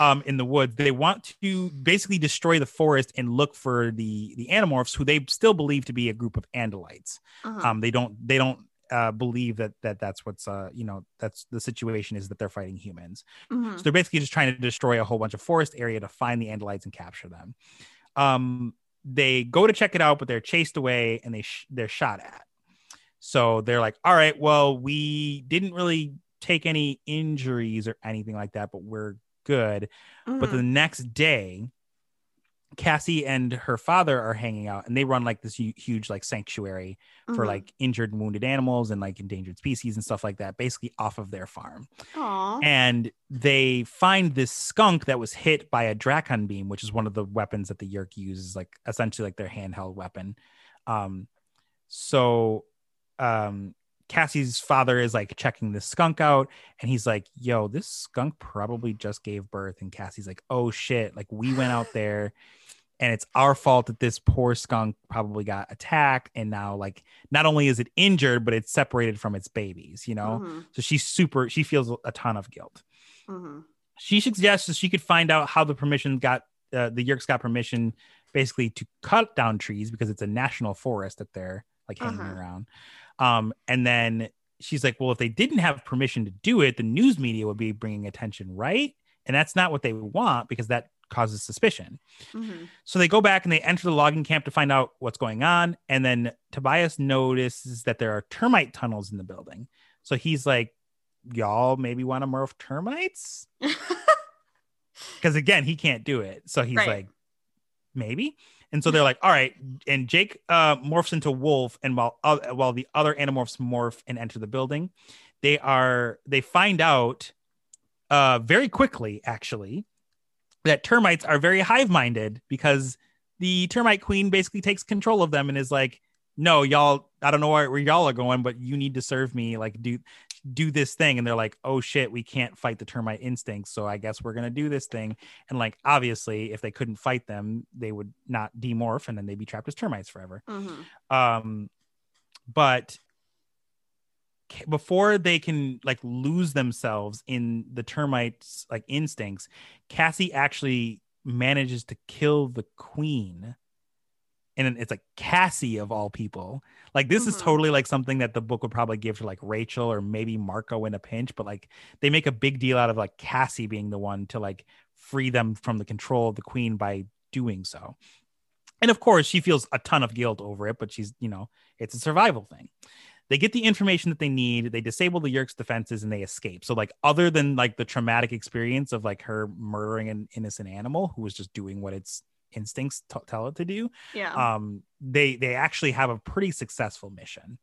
um in the woods they want to basically destroy the forest and look for the the animorphs who they still believe to be a group of andalites Uh-huh. um they don't they don't uh believe that that that's what's uh you know that's the situation is that they're fighting humans Mhm. so they're basically just trying to destroy a whole bunch of forest area to find the andalites and capture them um they go to check it out but they're chased away and they sh- they're shot at so they're like all right well we didn't really take any injuries or anything like that but we're good but Mhm. the next day cassie and her father are hanging out and they run like this huge like sanctuary for Mhm. like injured and wounded animals and like endangered species and stuff like that basically off of their farm Aw. and they find this skunk that was hit by a dracon beam which is one of the weapons that the yeerk uses like essentially like their handheld weapon um so um cassie's father is like checking this skunk out and he's like yo this skunk probably just gave birth and cassie's like oh shit like we went out there and it's our fault that this poor skunk probably got attacked and now like not only is it injured but it's separated from its babies you know Mhm. so she's super she feels a ton of guilt Mhm. she suggests that she could find out how the permission got uh, the yeerks got permission basically to cut down trees because it's a national forest that they're like hanging Uh-huh. around um and then she's like well if they didn't have permission to do it the news media would be bringing attention right and that's not what they want because that causes suspicion Mhm. so they go back and they enter the logging camp to find out what's going on. And then Tobias notices that there are termite tunnels in the building. So he's like, Y'all maybe want to morph termites? Because again, he can't do it. So he's Right. like, Maybe. And so they're like, All right. And Jake uh, morphs into wolf. And while, uh, while the other animorphs morph and enter the building, they are, they find out uh, very quickly, actually, that termites are very hive minded because the termite queen basically takes control of them and is like, no, y'all, I don't know where, where y'all are going, but you need to serve me. Like, do do this thing. And they're like, oh shit, we can't fight the termite instincts. So I guess we're gonna do this thing. And like, obviously, if they couldn't fight them, they would not demorph and then they'd be trapped as termites forever. Mhm. Um, but before they can like lose themselves in the termites like instincts, Cassie actually manages to kill the queen. And it's like Cassie of all people. Like this is Mhm. totally like something that the book would probably give to like Rachel or maybe Marco in a pinch, but like they make a big deal out of like Cassie being the one to like free them from the control of the queen by doing so. And of course, she feels a ton of guilt over it, but she's, you know, it's a survival thing. They get the information that they need, they disable the Yeerk's defenses, and they escape. So, like, other than like the traumatic experience of like her murdering an innocent animal who was just doing what its instincts t- tell it to do, Yeah. um, they they actually have a pretty successful mission.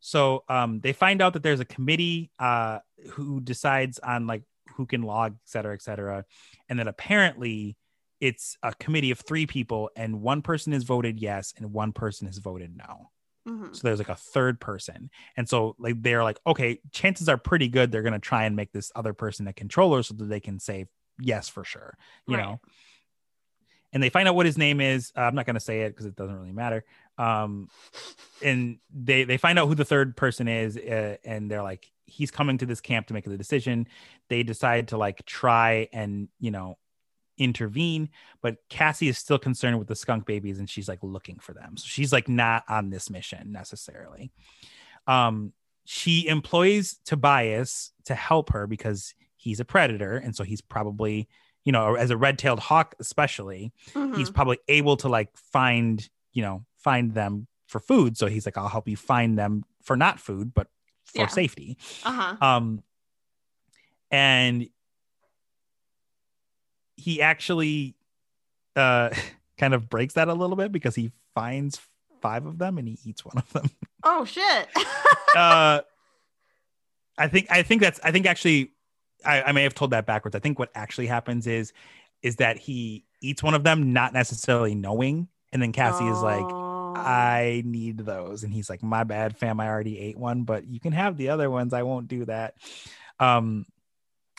So um, they find out that there's a committee uh, who decides on like who can log, et cetera, et cetera, and then apparently it's a committee of three people, and one person has voted yes, and one person has voted no. Mhm. So there's like a third person, and so like they're like, okay, chances are pretty good they're gonna try and make this other person a controller so that they can say yes for sure, you Right. know and they find out what his name is. Uh, I'm not going to say it because it doesn't really matter. Um, and they they find out who the third person is, uh, and they're like, he's coming to this camp to make the decision. They decide to like try and you know intervene, but Cassie is still concerned with the skunk babies, and she's like looking for them. So she's like not on this mission necessarily. Um, she employs Tobias to help her because he's a predator, and so he's probably you know as a red-tailed hawk especially he's Mhm. probably able to like find you know find them for food so he's like i'll help you find them for not food but for Yeah. safety uh-huh. um and he actually uh kind of breaks that a little bit because he finds five of them and he eats one of them. Oh shit. uh i think i think that's i think actually I, I may have told that backwards. I think what actually happens is is that he eats one of them not necessarily knowing and then cassie is like Oh. i need those. And he's like my bad fam i already ate one but you can have the other ones. I won't do that. Um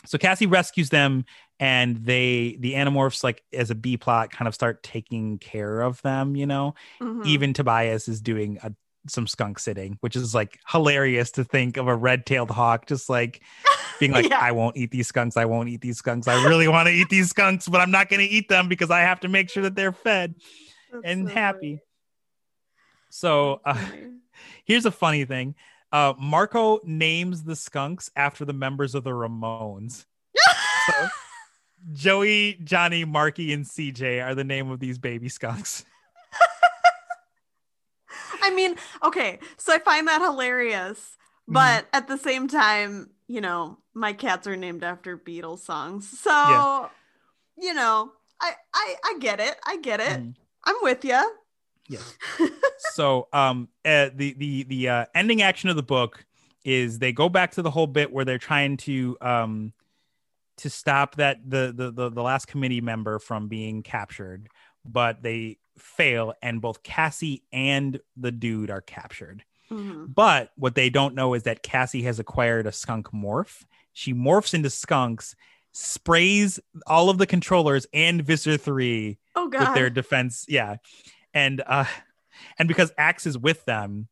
so cassie rescues them and they the animorphs like as a b plot kind of start taking care of them you know Mhm. even Tobias is doing a, some skunk sitting, which is like hilarious to think of a red tailed hawk just like being like, Yeah. I won't eat these skunks. I won't eat these skunks. I really want to eat these skunks, but I'm not going to eat them because I have to make sure that they're fed That's and so happy. So uh, here's a funny thing uh, Marco names the skunks after the members of the Ramones. So Joey, Johnny, Marky, and CJ are the name of these baby skunks. I mean, okay, so I find that hilarious, Mm-hmm. but at the same time, you know, my cats are named after Beatles songs. So, Yeah. you know, I, I I get it. I get it. Mhm. I'm with you. Yes. so um uh, the the the uh, ending action of the book is they go back to the whole bit where they're trying to um to stop that the the the, the last committee member from being captured but they fail and both cassie and the dude are captured Mhm. but what they don't know is that cassie has acquired a skunk morph she morphs into skunks sprays all of the controllers and visser 3 Oh god. with their defense yeah and uh and because ax is with them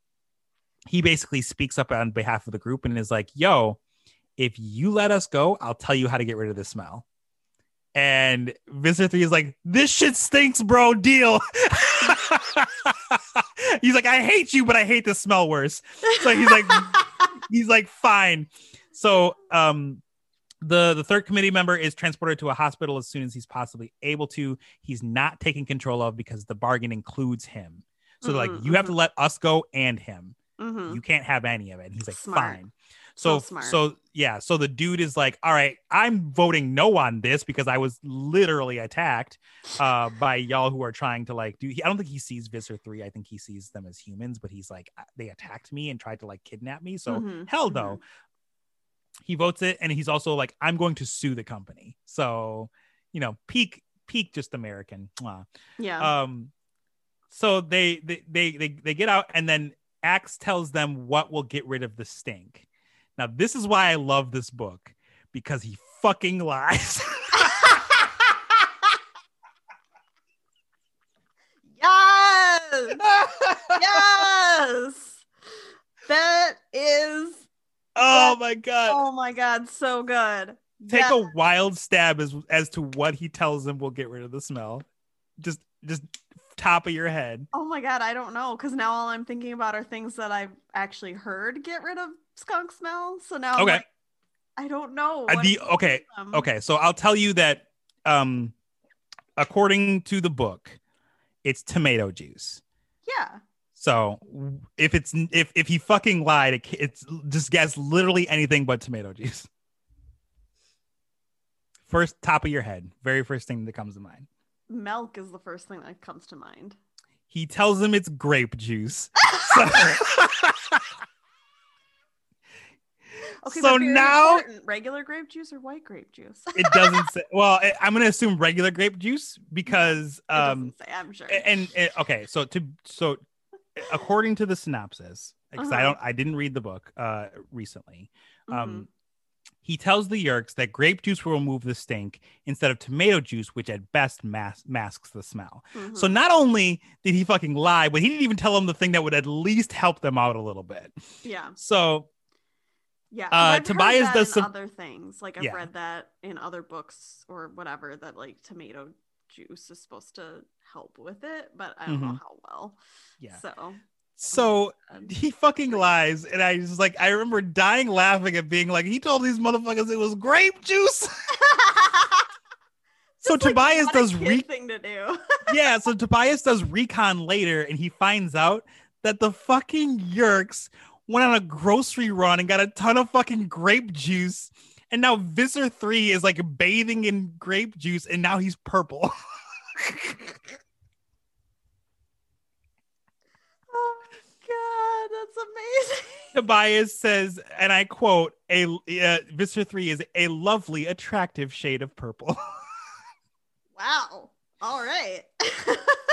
he basically speaks up on behalf of the group and is like yo if you let us go i'll tell you how to get rid of the smell. And visser 3 is like this shit stinks bro. Deal. He's like i hate you but i hate the smell worse. So he's like he's like fine. So um the the third committee member is transported to a hospital as soon as he's possibly able to. He's not taken control of because the bargain includes him. So they're like you have to let us go and him. Mhm. you can't have any of it. And he's like Smart. fine so So smart. so yeah so the dude is like all right i'm voting no on this because i was literally attacked uh by y'all who are trying to like do i don't think he sees visser 3 i think he sees them as humans but he's like "Uh, they attacked me and tried to like kidnap me so Mhm, hell no he votes it and he's also like i'm going to sue the company so you know peak peak just american Mwah. Yeah. um so they, they they they they get out and then ax tells them what will get rid of the stink now this is why i love this book because he fucking lies yes. yes. That is oh my god oh my god, so good. take a wild stab as as to what he tells them will get rid of the smell just just top of your head Oh my god, I don't know because now all I'm thinking about are things that I've actually heard get rid of skunk smell. So now Okay. like, I don't know. Uh, the okay okay so i'll tell you that um according to the book it's tomato juice Yeah. So if it's if if he fucking lied, it, it's just guess literally anything but tomato juice. First top of your head, very first thing that comes to mind. Milk is the first thing that comes to mind. He tells him it's grape juice. So, Okay, So now- important. regular grape juice or white grape juice? it doesn't say. Well, I- I'm gonna assume regular grape juice because um say, I'm sure. and, and okay so to so according to the synopsis because i Uh-huh. don't i didn't read the book uh recently um he tells the yeerks that grape juice will remove the stink instead of tomato juice which at best mas- masks the smell so Mhm. not only did he fucking lie but he didn't even tell them the thing that would at least help them out a little bit yeah, so yeah. uh, Tobias does some- other things. Like I've Yeah. read that in other books or whatever that like tomato juice is supposed to help with it, but I don't know how well. Mm-hmm. yeah So so um, he fucking lies and i was like i remember dying laughing at being like he told these motherfuckers it was grape juice so Just, tobias does re- thing to do. yeah, so Tobias does recon later and he finds out that the fucking Yeerks went on a grocery run and got a ton of fucking grape juice. And now Visser 3 is like bathing in grape juice and now he's purple. oh my god, that's amazing. Tobias says, and I quote, a uh, Visser 3 is a lovely, attractive shade of purple. Wow. All right.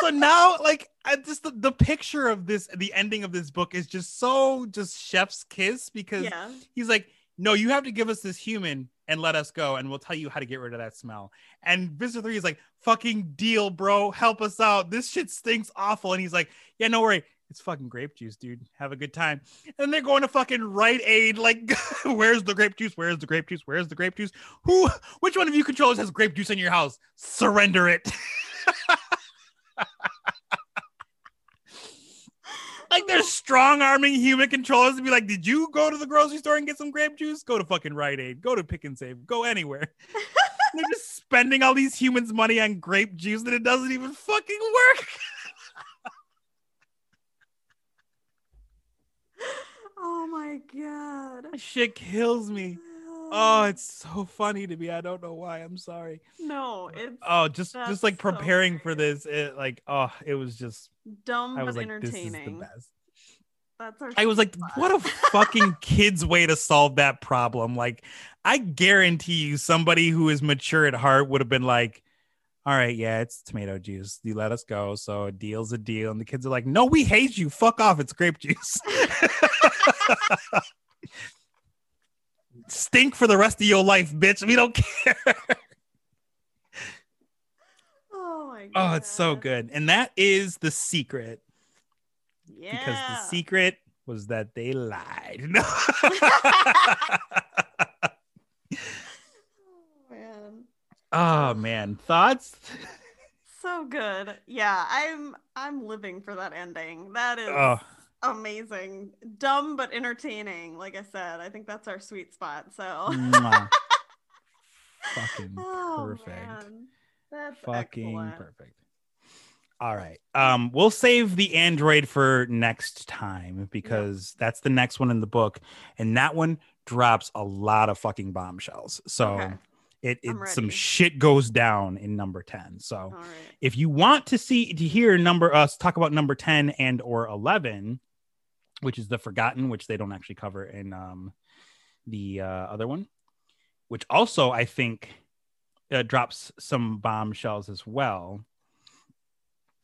so now like I just the, the picture of this the ending of this book is just so just chef's kiss because yeah. he's like, no, you have to give us this human and let us go, and we'll tell you how to get rid of that smell. And Visser 3 is like, fucking deal, bro. Help us out. This shit stinks awful. And he's like, yeah, no worry. It's fucking grape juice, dude. Have a good time. And they're going to fucking Rite Aid. Like, where's the grape juice? Where's the grape juice? Where's the grape juice? Who, which one of you controllers has grape juice in your house? Surrender it. like they're strong arming human controllers to be like, did you go to the grocery store and get some grape juice? Go to fucking Rite Aid. Go to Pick and Save. Go anywhere. they're just spending all these humans' money on grape juice that it doesn't even fucking work. Oh my god. That shit kills me. Oh, it's so funny to me. I don't know why. I'm sorry. no, it's Oh, just just like so preparing for this, it like oh, it was just dumb I but was like, this is the entertaining. best. That's our I was like, spot. what a fucking kid's way to solve that problem. Like, I guarantee you, somebody who is mature at heart would have been like, all right, yeah, it's tomato juice. You let us go. So a deal's a deal. And the kids are like, no, we hate you. Fuck off. It's grape juice. Stink for the rest of your life, bitch. We don't care. Oh my god. Oh, it's so good. And that is the secret Yeah. because the secret was that they lied. No. Oh, man. oh man, thoughts? So good. Yeah, I'm I'm living for that ending. That is Oh, amazing. Dumb but entertaining. Like I said, I think that's our sweet spot. So fucking Oh, perfect. man. That's Fucking excellent. perfect. All right. Um, we'll save the android for next time because that's the next one in the book, and that one drops a lot of fucking bombshells. So Okay. it, it some shit goes down in number 10. So right. if you want to see to hear number us talk about number 10 and or 11 which is the forgotten which they don't actually cover in um the uh, other one which also i think uh, drops some bombshells as well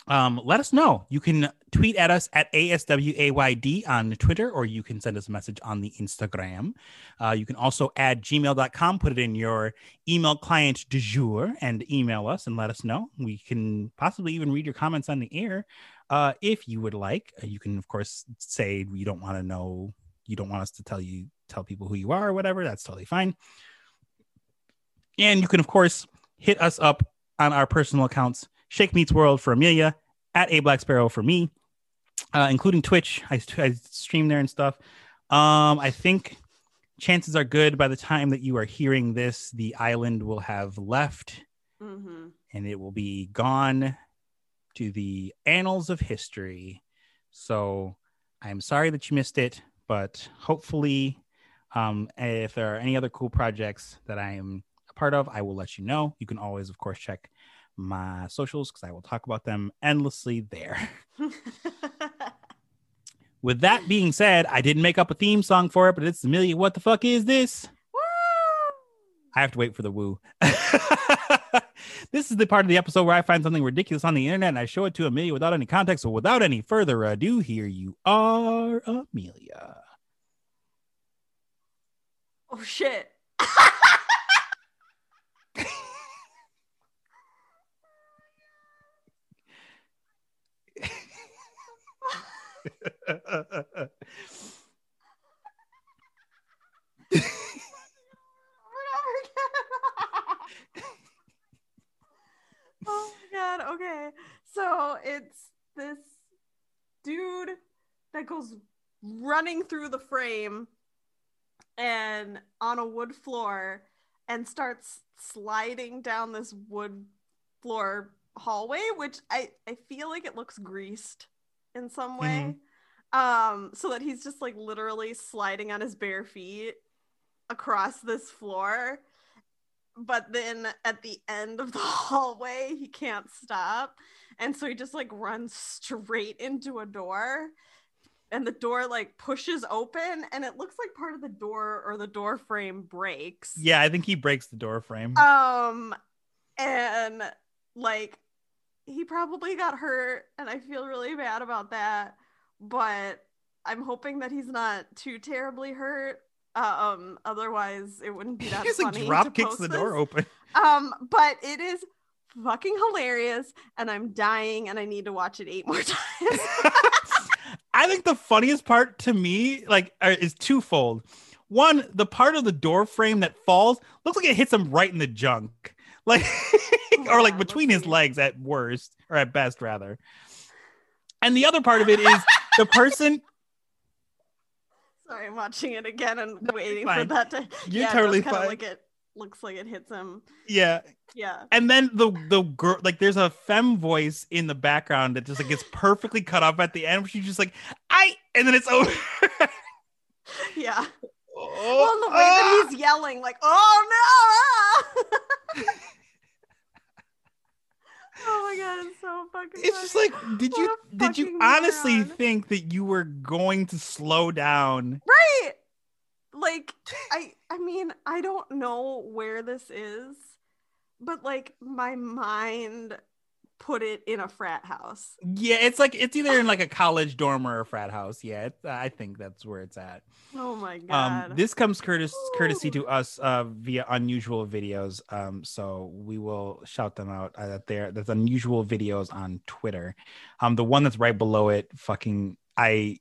um, let us know. You can tweet at us at ASWAYD on Twitter, or you can send us a message on the Instagram. Uh, you can also add gmail.com, put it in your email client du jour, and email us and let us know. We can possibly even read your comments on the air uh, if you would like. Uh, you can, of course, say you don't want to know, you don't want us to tell you, tell people who you are or whatever. That's totally fine. And you can, of course, hit us up on our personal accounts Shake Meets World for Amelia, at A Black Sparrow for me, uh, including Twitch. I, I stream there and stuff. Um, I think chances are good by the time that you are hearing this, the island will have left Mm-hmm. and it will be gone to the annals of history. So I'm sorry that you missed it, but hopefully, um, if there are any other cool projects that I am a part of, I will let you know. You can always, of course, check my socials because I will talk about them endlessly there. With that being said, I didn't make up a theme song for it, but it's Amelia. What the fuck is this? I have to wait for the woo. this is the part of the episode where I find something ridiculous on the internet and I show it to Amelia without any context. So without any further ado, here you are, Amelia. oh shit. oh my god. Okay. So it's this dude that goes running through the frame and on a wood floor and starts sliding down this wood floor hallway, which I, I feel like it looks greased in some way. Um, so that he's just like literally sliding on his bare feet across this floor. But then at the end of the hallway, he can't stop. And so he just like runs straight into a door. And the door like pushes open, and it looks like part of the door or the door frame breaks. yeah, I think he breaks the door frame. Um, and like he probably got hurt, and I feel really bad about that. But I'm hoping that he's not too terribly hurt. Uh, um, otherwise it wouldn't be that He's like funny. drop to kicks the this. door open. Um, but it is fucking hilarious, and I'm dying, and I need to watch it eight more times. I think the funniest part to me, like, uh, is twofold. One, the part of the door frame that falls looks like it hits him right in the junk, like, or like between his legs at worst, or at best, rather. And the other part of it is the person. Sorry, I'm watching it again and waiting for that to. You're yeah, totally fine. Like it looks like it hits him. Yeah, Yeah. and then the the girl, like, there's a femme voice in the background that just like gets perfectly cut off at the end. Where she's just like, "I," and then it's over. Yeah. Oh, Well, the way that ah. he's yelling, like, "Oh no!" Ah! oh my god, it's so fucking. it's just like did you did you honestly moron. think that you were going to slow down right. Like, I, I mean, I don't know where this is, but like my mind put it in a frat house. yeah it's like it's either in like a college dorm or a frat house yeah it's, i think that's where it's at Oh my god. um this comes courtesy courtesy to us uh via unusual videos um so we will shout them out uh, there there's unusual videos on twitter um the one that's right below it fucking i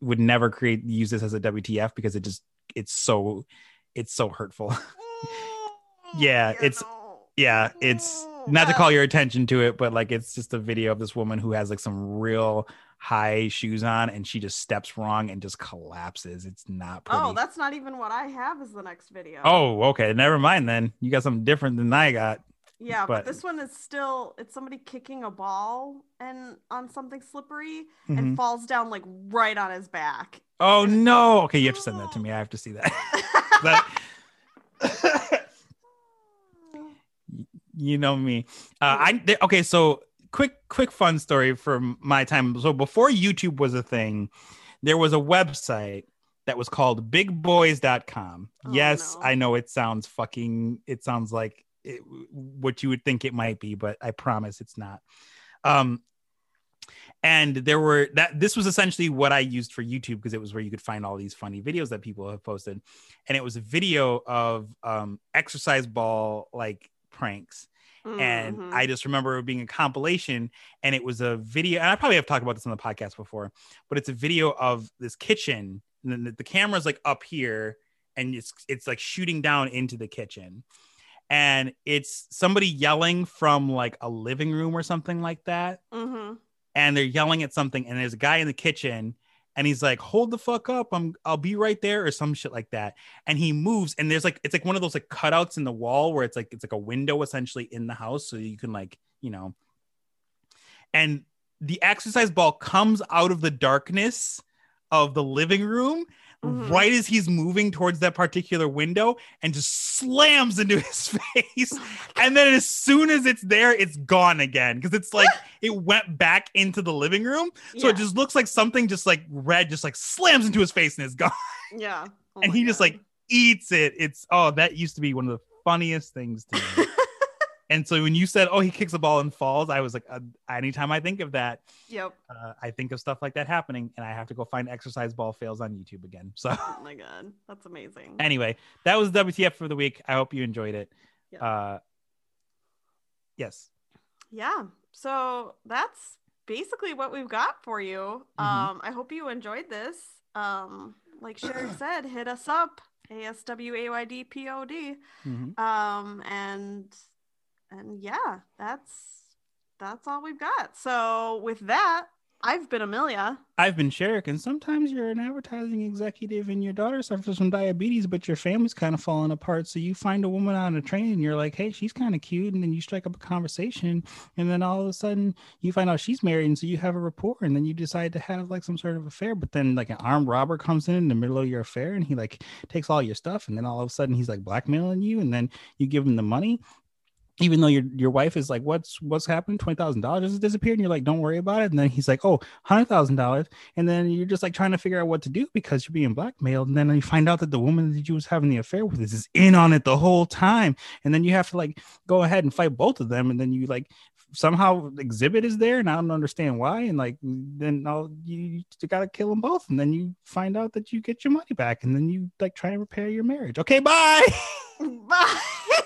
would never create use this as a wtf because it just it's so it's so hurtful Yeah, it's- no. Yeah it's Mm, not to call your attention to it but like it's just a video of this woman who has like some real high shoes on and she just steps wrong and just collapses. It's not pretty. Oh, that's not even what I have as the next video. oh okay never mind then. You got something different than i got. Yeah, but, but- this one is still it's somebody kicking a ball and on something slippery Mhm. and falls down like right on his back. oh no! Okay you have to send that to me. I have to see that. That you know me. Uh, i there, okay so quick quick fun story from my time. So before youtube was a thing there was a website that was called bigboys.com Oh, yes no. i know it sounds fucking it sounds like it, what you would think it might be but i promise it's not. Um and there were that this was essentially what i used for youtube because it was where you could find all these funny videos that people have posted. And it was a video of um exercise ball like pranks and Mhm. I just remember it being a compilation, and it was a video. And I probably have talked about this on the podcast before, but it's a video of this kitchen. And then the, the camera's like up here, and it's it's like shooting down into the kitchen, and it's somebody yelling from like a living room or something like that, Mhm. and they're yelling at something, and there's a guy in the kitchen. And he's like, "Hold the fuck up! I'm, I'll be right there," or some shit like that. And he moves, and there's like, it's like one of those like cutouts in the wall where it's like, it's like a window essentially in the house, so you can like, you know. And the exercise ball comes out of the darkness of the living room Mhm. right as he's moving towards that particular window and just slams into his face. And then as soon as it's there, it's gone again because it's like it went back into the living room. So yeah. it just looks like something just like red just like slams into his face and it's gone. yeah. Oh and he just like eats it. It's oh, that used to be one of the funniest things to me. And so when you said, "Oh, he kicks the ball and falls," I was like, uh, anytime I think of that, Yep. uh, I think of stuff like that happening, and I have to go find exercise ball fails on YouTube again. So Oh my god, that's amazing. anyway, that was WTF for the week. I hope you enjoyed it. Yeah. Uh, yes. yeah. So that's basically what we've got for you. Mhm. Um, I hope you enjoyed this. Um, like Sherry said, hit us up. A S W A Y D P O D. Mhm. Um, and and yeah, that's that's all we've got. So with that, I've been Amelia. I've been Sherrick, and sometimes you're an advertising executive and your daughter suffers from diabetes, but your family's kind of falling apart. So you find a woman on a train and you're like, hey, she's kind of cute. And then you strike up a conversation. And then all of a sudden you find out she's married. And so you have a rapport. And then you decide to have like some sort of affair. But then like an armed robber comes in in the middle of your affair and he like takes all your stuff. And then all of a sudden he's like blackmailing you. And then you give him the money even though your your wife is like, what's what's happened? Twenty thousand dollars has disappeared, and you're like, don't worry about it. And then he's like, oh, hundred thousand dollars, and then you're just like trying to figure out what to do because you're being blackmailed. And then you find out that the woman that you was having the affair with is in on it the whole time, and then you have to like go ahead and fight both of them, and then you like somehow Xzibit is there and i don't understand why. And like then all you, you gotta kill them both. And then you find out that you get your money back. And then you like try to repair your marriage. Okay bye! Bye.